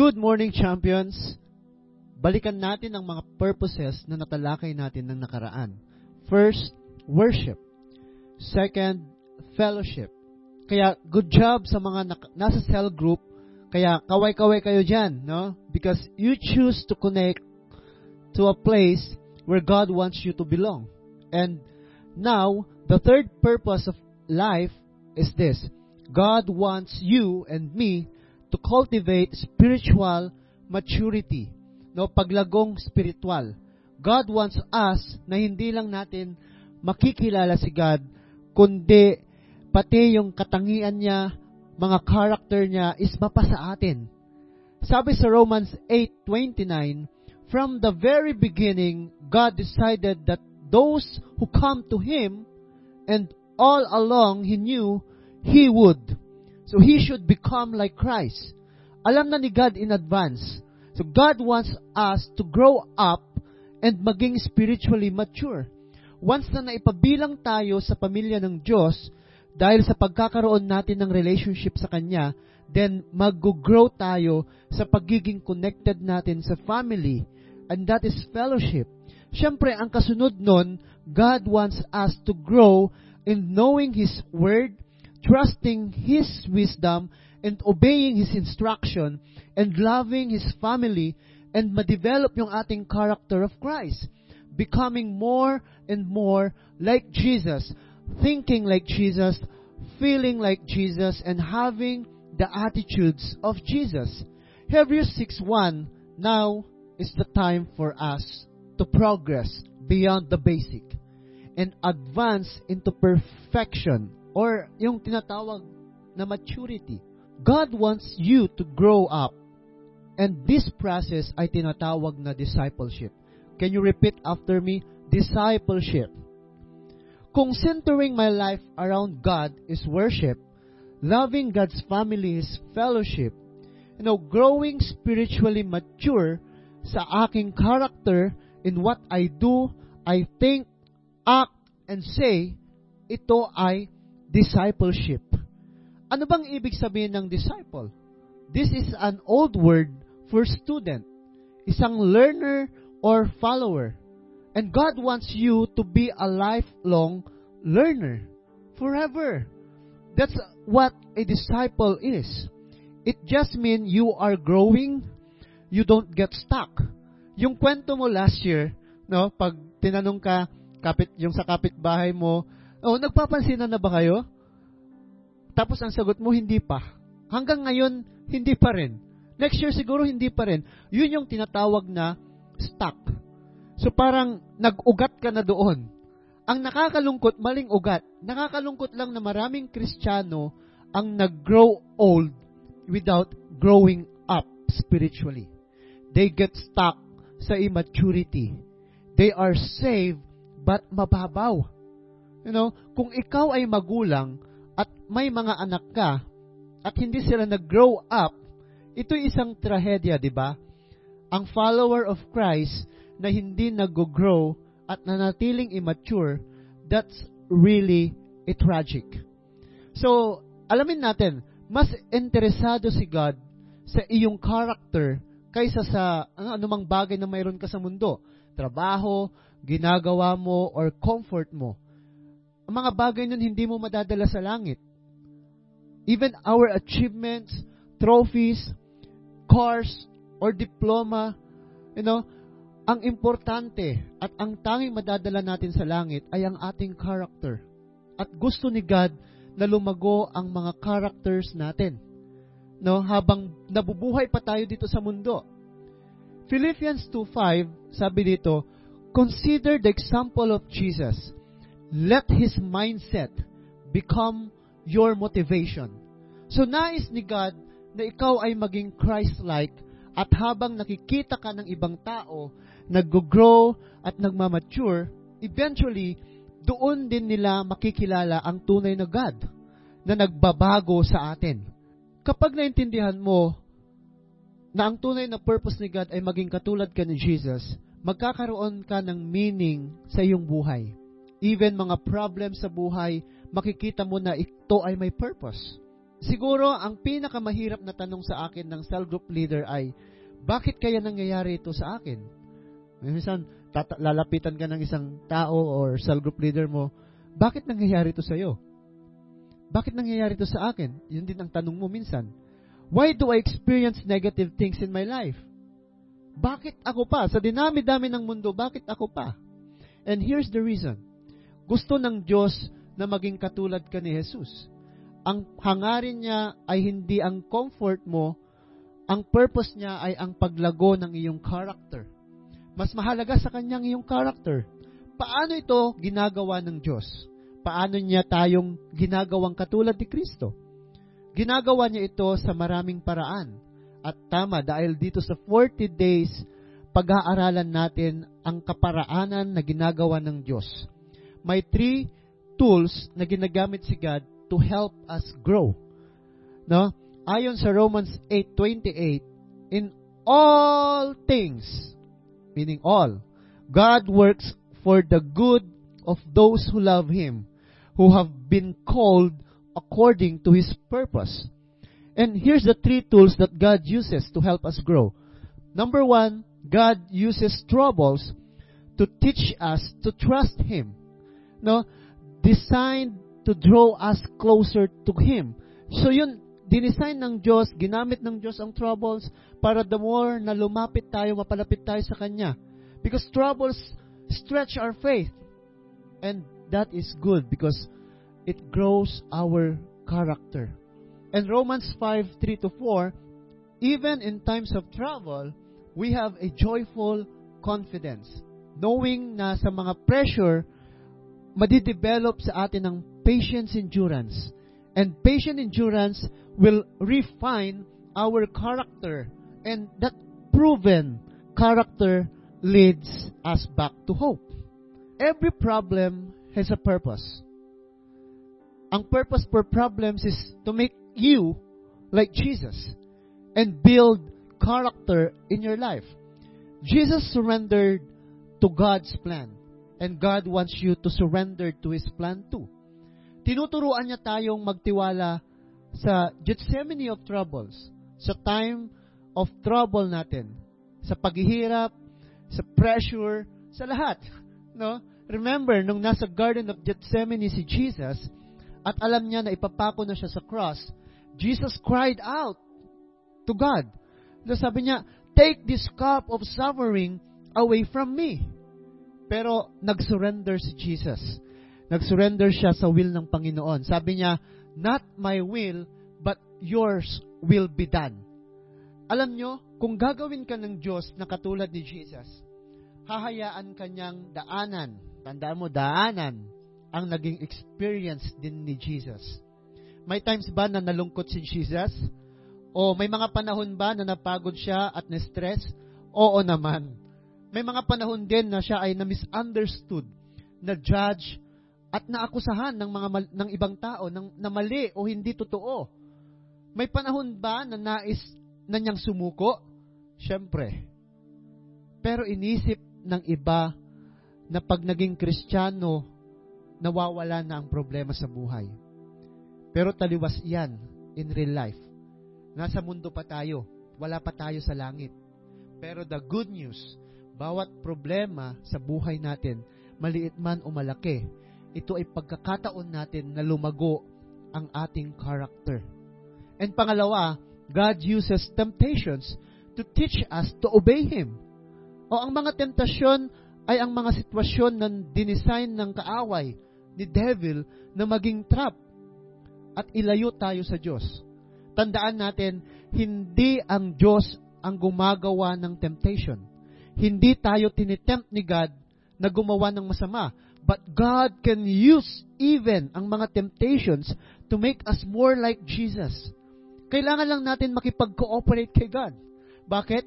Good morning, champions! Balikan natin ang mga purposes na natalakay natin ng nakaraan. First, worship. Second, fellowship. Kaya, good job sa mga nasa cell group. Kaya, kaway-kaway kayo dyan, no? Because you choose to connect to a place where God wants you to belong. And now, the third purpose of life is this. God wants you and me to cultivate spiritual maturity. No, paglagong spiritual. God wants us na hindi lang natin makikilala si God, kundi pati yung katangian niya, mga character niya is mapasa atin. Sabi sa Romans 8:29, from the very beginning God decided that those who come to him and all along he knew he would. So he should become like Christ. Alam na ni God in advance. So God wants us to grow up and maging spiritually mature. Once na naipabilang tayo sa pamilya ng Diyos, dahil sa pagkakaroon natin ng relationship sa Kanya, then mag-grow tayo sa pagiging connected natin sa family. And that is fellowship. Siyempre, ang kasunod nun, God wants us to grow in knowing His Word, trusting His wisdom, and obeying His instruction, and loving His family, and ma-develop yung ating character of Christ. Becoming more and more like Jesus, thinking like Jesus, feeling like Jesus, and having the attitudes of Jesus. Hebrews 6.1, now is the time for us to progress beyond the basic and advance into perfection or yung tinatawag na maturity. God wants you to grow up and this process ay tinatawag na discipleship. Can you repeat after me? Discipleship. Kung centering my life around God is worship, loving God's family is fellowship, you know, growing spiritually mature sa aking character in what I do, I think, act, and say, ito ay discipleship. Ano bang ibig sabihin ng disciple? This is an old word for student, isang learner or follower. And God wants you to be a lifelong learner forever. That's what a disciple is. It just means you are growing, you don't get stuck. Yung kwento mo last year, no, pag tinanong ka, kapit, yung sa kapitbahay mo, oh, nagpapansinan na ba kayo? Tapos ang sagot mo, hindi pa. Hanggang ngayon, hindi pa rin. Next year siguro hindi pa rin. Yun yung tinatawag na stuck. So parang nag-ugat ka na doon. Ang nakakalungkot, maling ugat. Nakakalungkot lang na maraming Kristiyano ang nag-grow old without growing up spiritually. They get stuck sa immaturity. They are saved but mababaw. You know, kung ikaw ay magulang at may mga anak ka at hindi sila nag-grow up, ito isang trahedya, di ba? Ang follower of Christ na hindi nag-grow at nanatiling immature, that's really a tragic. So, alamin natin, mas interesado si God sa iyong character kaysa sa ano, anumang bagay na mayroon ka sa mundo. Trabaho, ginagawa mo, or comfort mo. Ang mga bagay nun hindi mo madadala sa langit. Even our achievements, trophies, cars, or diploma, you know, ang importante at ang tanging madadala natin sa langit ay ang ating character. At gusto ni God na lumago ang mga characters natin. No, habang nabubuhay pa tayo dito sa mundo. Philippians 2:5 sabi dito, Consider the example of Jesus. Let his mindset become your motivation. So nais ni God na ikaw ay maging Christ-like at habang nakikita ka ng ibang tao, nag-grow at nagmamature, eventually, doon din nila makikilala ang tunay na God na nagbabago sa atin. Kapag naintindihan mo na ang tunay na purpose ni God ay maging katulad ka ni Jesus, magkakaroon ka ng meaning sa iyong buhay. Even mga problems sa buhay, makikita mo na ito ay may purpose. siguro ang pinakamahirap na tanong sa akin ng cell group leader ay, bakit kaya nangyayari ito sa akin? Minsan, tata- lalapitan ka ng isang tao or cell group leader mo, bakit nangyayari ito sa iyo? Bakit nangyayari ito sa akin? Yun din ang tanong mo minsan. Why do I experience negative things in my life? Bakit ako pa? Sa dinami-dami ng mundo, bakit ako pa? And here's the reason. Gusto ng Diyos na maging katulad ka ni Jesus. Ang hangarin niya ay hindi ang comfort mo, ang purpose niya ay ang paglago ng iyong character. Mas mahalaga sa kanyang iyong character. Paano ito ginagawa ng Diyos? Paano niya tayong ginagawang katulad ni Kristo? Ginagawa niya ito sa maraming paraan. At tama, dahil dito sa 40 days, pag-aaralan natin ang kaparaanan na ginagawa ng Diyos. May three tools na ginagamit si God to help us grow. No? Ayon sa Romans 8:28, in all things, meaning all, God works for the good of those who love Him, who have been called according to His purpose. And here's the three tools that God uses to help us grow. Number one, God uses troubles to teach us to trust Him. No? Designed to draw us closer to Him. So yun, dinesign ng Diyos, ginamit ng Diyos ang troubles para the more na lumapit tayo, mapalapit tayo sa Kanya. Because troubles stretch our faith. And that is good because it grows our character. And Romans 5, 3 to 4, even in times of trouble, we have a joyful confidence. Knowing na sa mga pressure, madidevelop sa atin ng patience endurance. And patient endurance will refine our character. And that proven character leads us back to hope. Every problem has a purpose. Ang purpose for problems is to make you like Jesus and build character in your life. Jesus surrendered to God's plan and God wants you to surrender to His plan too. Tinuturuan niya tayong magtiwala sa Gethsemane of troubles, sa time of trouble natin, sa paghihirap, sa pressure, sa lahat. No? Remember, nung nasa Garden of Gethsemane si Jesus, at alam niya na ipapako na siya sa cross, Jesus cried out to God. So sabi niya, take this cup of suffering away from me. Pero nag-surrender si Jesus. Nag-surrender siya sa will ng Panginoon. Sabi niya, not my will, but yours will be done. Alam nyo, kung gagawin ka ng Diyos na katulad ni Jesus, hahayaan kanyang daanan. Tandaan mo, daanan ang naging experience din ni Jesus. May times ba na nalungkot si Jesus? O may mga panahon ba na napagod siya at na-stress? Oo naman. May mga panahon din na siya ay na-misunderstood, na-judge, at naakusahan ng mga ng ibang tao ng, na mali o hindi totoo. May panahon ba na nais na niyang sumuko? Siyempre. Pero inisip ng iba na pag naging kristyano, nawawala na ang problema sa buhay. Pero taliwas yan in real life. Nasa mundo pa tayo. Wala pa tayo sa langit. Pero the good news, bawat problema sa buhay natin, maliit man o malaki, ito ay pagkakataon natin na lumago ang ating character. And pangalawa, God uses temptations to teach us to obey Him. O ang mga tentasyon ay ang mga sitwasyon na dinesign ng kaaway ni devil na maging trap at ilayo tayo sa Diyos. Tandaan natin, hindi ang Diyos ang gumagawa ng temptation. Hindi tayo tinitempt ni God na gumawa ng masama. But God can use even ang mga temptations to make us more like Jesus. Kailangan lang natin makipag-cooperate kay God. Bakit?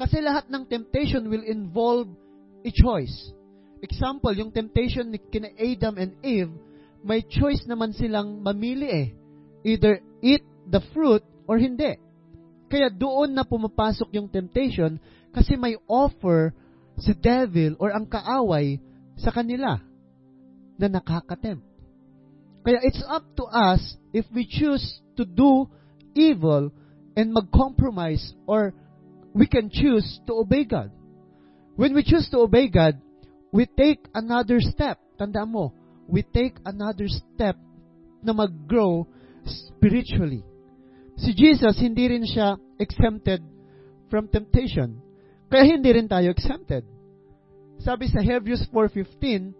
Kasi lahat ng temptation will involve a choice. Example, yung temptation ni kina Adam and Eve, may choice naman silang mamili eh. Either eat the fruit or hindi. Kaya doon na pumapasok yung temptation kasi may offer si devil or ang kaaway sa kanila na nakakatempt. Kaya it's up to us if we choose to do evil and mag-compromise or we can choose to obey God. When we choose to obey God, we take another step. Tandaan mo, we take another step na mag-grow spiritually. Si Jesus, hindi rin siya exempted from temptation. Kaya hindi rin tayo exempted. Sabi sa Hebrews 4.15,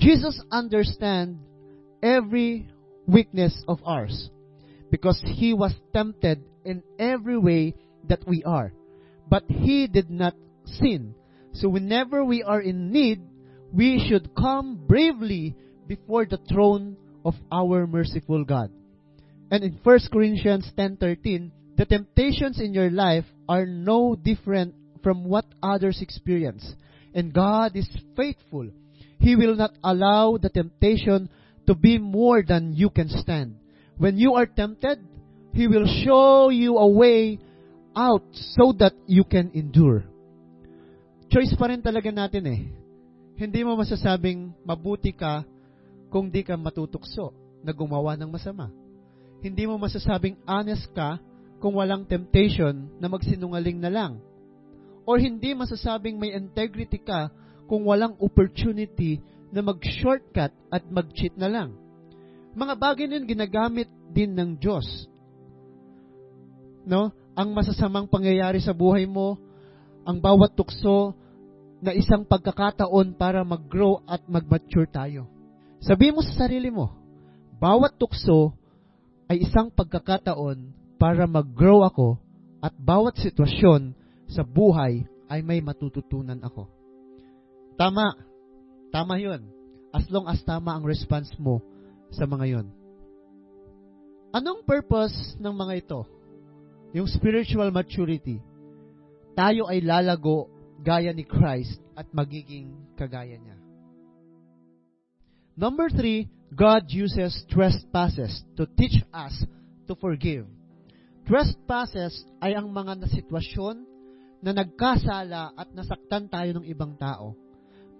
Jesus understand every weakness of ours because he was tempted in every way that we are. But he did not sin. So whenever we are in need, we should come bravely before the throne of our merciful God. And in 1 Corinthians 10:13, the temptations in your life are no different from what others experience. And God is faithful. He will not allow the temptation to be more than you can stand. When you are tempted, He will show you a way out so that you can endure. Choice pa rin talaga natin eh. Hindi mo masasabing mabuti ka kung di ka matutukso na gumawa ng masama. Hindi mo masasabing honest ka kung walang temptation na magsinungaling na lang. Or hindi masasabing may integrity ka kung walang opportunity na mag-shortcut at mag-cheat na lang. Mga bagay na ginagamit din ng Diyos. No? Ang masasamang pangyayari sa buhay mo, ang bawat tukso na isang pagkakataon para mag-grow at mag-mature tayo. Sabi mo sa sarili mo, bawat tukso ay isang pagkakataon para mag-grow ako at bawat sitwasyon sa buhay ay may matututunan ako. Tama. Tama yun. As long as tama ang response mo sa mga yon. Anong purpose ng mga ito? Yung spiritual maturity. Tayo ay lalago gaya ni Christ at magiging kagaya niya. Number three, God uses trespasses to teach us to forgive. Trespasses ay ang mga nasitwasyon na nagkasala at nasaktan tayo ng ibang tao.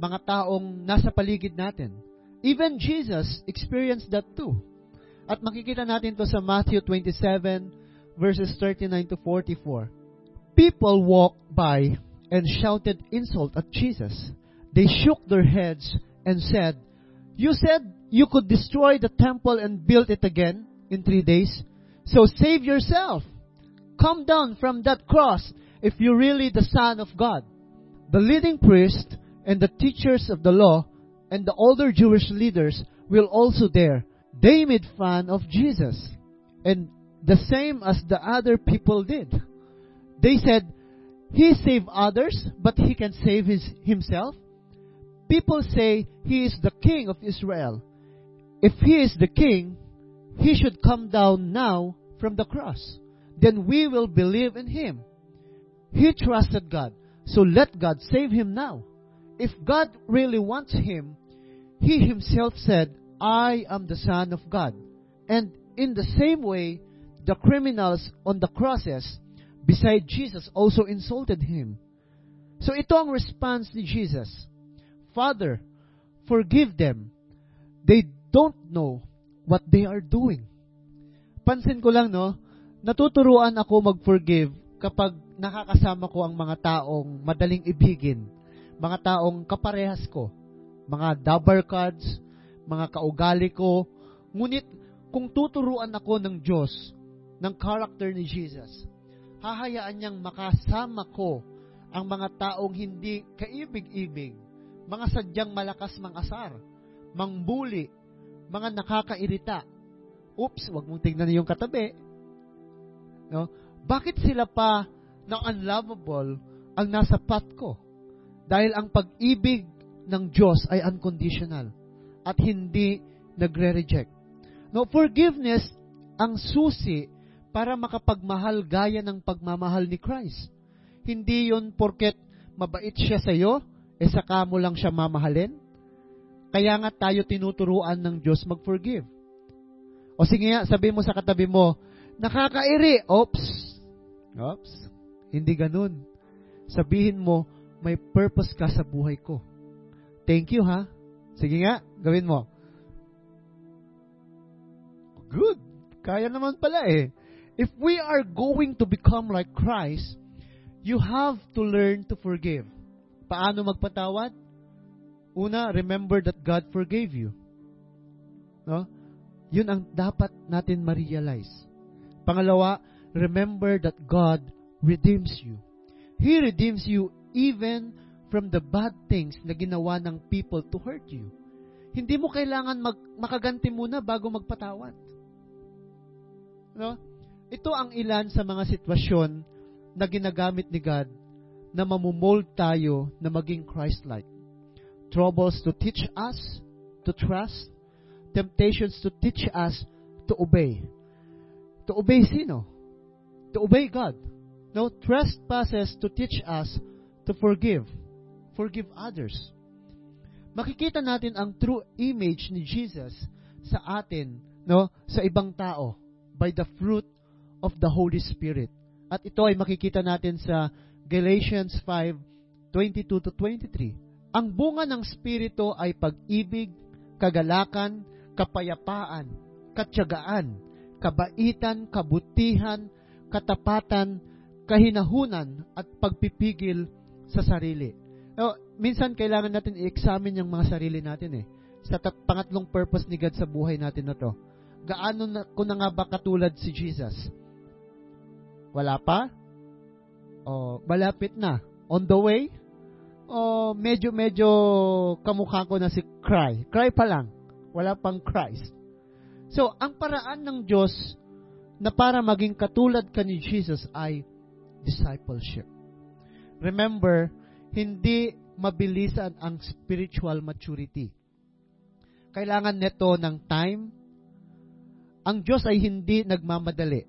Mga taong nasa paligid natin. Even Jesus experienced that too. At makikita natin to sa Matthew 27 verses 39 to 44. People walked by and shouted insult at Jesus. They shook their heads and said, You said you could destroy the temple and build it again in three days. So save yourself. Come down from that cross if you're really the Son of God. The leading priest and the teachers of the law and the older Jewish leaders will also there. They made fun of Jesus. And the same as the other people did. They said, He saved others, but He can save his, Himself. People say He is the King of Israel. If He is the King, He should come down now from the cross. Then we will believe in Him. He trusted God, so let God save him now. If God really wants him, He Himself said, I am the Son of God. And in the same way, the criminals on the crosses beside Jesus also insulted Him. So ito ang response ni Jesus. Father, forgive them. They don't know what they are doing. Pansin ko lang, no, natuturuan ako mag-forgive kapag nakakasama ko ang mga taong madaling ibigin, mga taong kaparehas ko, mga double cards, mga kaugali ko. Ngunit kung tuturuan ako ng Diyos, ng character ni Jesus, hahayaan niyang makasama ko ang mga taong hindi kaibig-ibig, mga sadyang malakas mangasar, mangbuli, mga nakakairita. Oops, wag mong tingnan yung katabi. No? Bakit sila pa na unlovable ang nasa path ko? Dahil ang pag-ibig ng Diyos ay unconditional at hindi nagre-reject. No, forgiveness ang susi para makapagmahal gaya ng pagmamahal ni Christ. Hindi yon porket mabait siya sa iyo, e saka mo lang siya mamahalin. Kaya nga tayo tinuturuan ng Diyos mag-forgive. O sige nga, sabi mo sa katabi mo, nakakairi. Oops. Oops. Hindi ganun. Sabihin mo, may purpose ka sa buhay ko. Thank you, ha? Sige nga, gawin mo. good. Kaya naman pala eh. If we are going to become like Christ, you have to learn to forgive. Paano magpatawad? Una, remember that God forgave you. No? Yun ang dapat natin ma-realize. Pangalawa, remember that God redeems you. He redeems you even from the bad things na ginawa ng people to hurt you. Hindi mo kailangan mag, makaganti muna bago magpatawad. No? Ito ang ilan sa mga sitwasyon na ginagamit ni God na mamumold tayo na maging Christ-like. Troubles to teach us to trust, temptations to teach us to obey. To obey sino? To obey God. No, trespasses to teach us to forgive. Forgive others. Makikita natin ang true image ni Jesus sa atin, no, sa ibang tao by the fruit of the Holy Spirit. At ito ay makikita natin sa Galatians 5:22 to 23. Ang bunga ng Espiritu ay pag-ibig, kagalakan, kapayapaan, katyagaan, kabaitan, kabutihan, katapatan, kahinahunan, at pagpipigil sa sarili. So, minsan kailangan natin i-examine yung mga sarili natin eh. Sa tat- pangatlong purpose ni God sa buhay natin na to. Gaano na, ko na nga ba katulad si Jesus? Wala pa? O malapit na? On the way? O medyo-medyo kamukha ko na si Cry? Cry pa lang. Wala pang Christ. So, ang paraan ng Diyos na para maging katulad ka ni Jesus ay discipleship. Remember, hindi mabilisan ang spiritual maturity. Kailangan neto ng time. Ang Diyos ay hindi nagmamadali.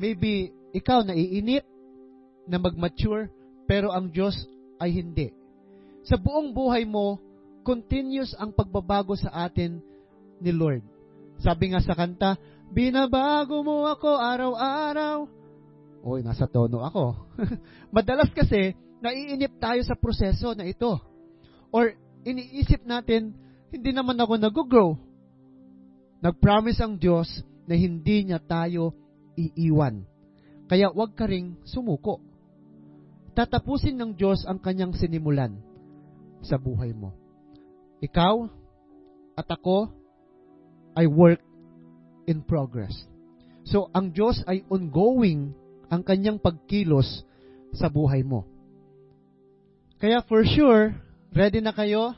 Maybe ikaw naiinip na mag-mature, pero ang Diyos ay hindi. Sa buong buhay mo, continuous ang pagbabago sa atin ni Lord. Sabi nga sa kanta, Binabago mo ako araw-araw. Uy, nasa tono ako. Madalas kasi, naiinip tayo sa proseso na ito. Or, iniisip natin, hindi naman ako nag-grow. Nag-promise ang Diyos na hindi niya tayo iiwan. Kaya huwag ka ring sumuko. Tatapusin ng Diyos ang kanyang sinimulan sa buhay mo. Ikaw at ako ay work in progress. So, ang Diyos ay ongoing ang kanyang pagkilos sa buhay mo. Kaya for sure, ready na kayo?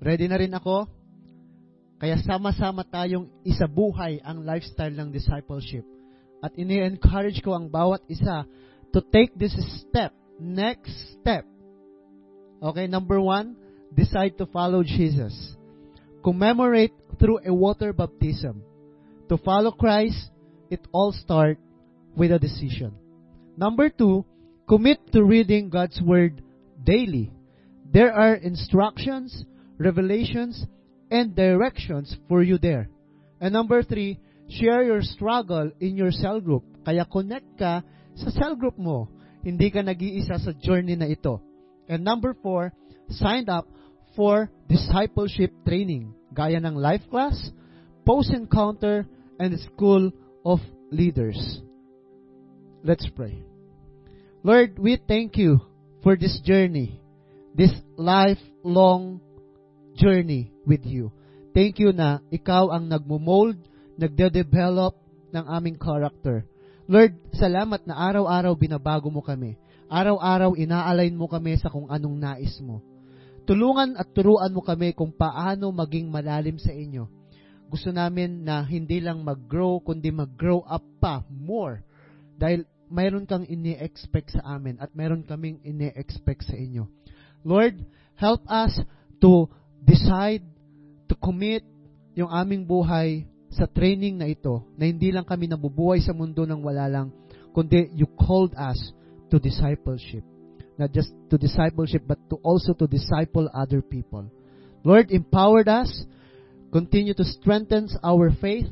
Ready na rin ako? Kaya sama-sama tayong isabuhay ang lifestyle ng discipleship. At ini-encourage ko ang bawat isa to take this step, next step. Okay, number one, decide to follow Jesus. Commemorate through a water baptism. To follow Christ, it all starts with a decision. Number two, commit to reading God's Word daily. There are instructions, revelations, and directions for you there. And number three, share your struggle in your cell group. Kaya connect ka sa cell group mo. Hindi ka nag-iisa sa journey na ito. And number four, sign up for discipleship training. Gaya ng life class, post-encounter, and school of leaders. Let's pray. Lord, we thank you for this journey, this lifelong journey with you. Thank you na ikaw ang nagmumold, nagde-develop ng aming character. Lord, salamat na araw-araw binabago mo kami. Araw-araw inaalign mo kami sa kung anong nais mo. Tulungan at turuan mo kami kung paano maging malalim sa inyo. Gusto namin na hindi lang mag-grow, kundi mag-grow up pa more. Dahil mayroon kang ini-expect sa amin at mayroon kaming ini-expect sa inyo. Lord, help us to decide to commit yung aming buhay sa training na ito, na hindi lang kami nabubuhay sa mundo ng wala lang, kundi you called us to discipleship. Not just to discipleship, but to also to disciple other people. Lord, empowered us, continue to strengthen our faith,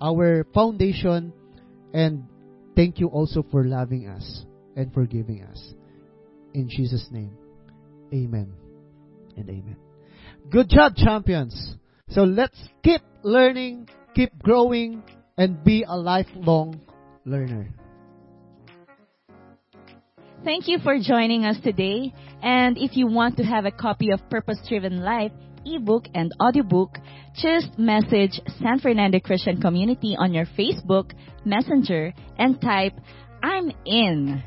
our foundation, and thank you also for loving us and forgiving us. In Jesus' name, amen and amen. Good job, champions. So let's keep learning, keep growing, and be a lifelong learner. Thank you for joining us today. And if you want to have a copy of Purpose Driven Life, ebook and audiobook, just message San Fernando Christian Community on your Facebook, Messenger, and type, I'm in.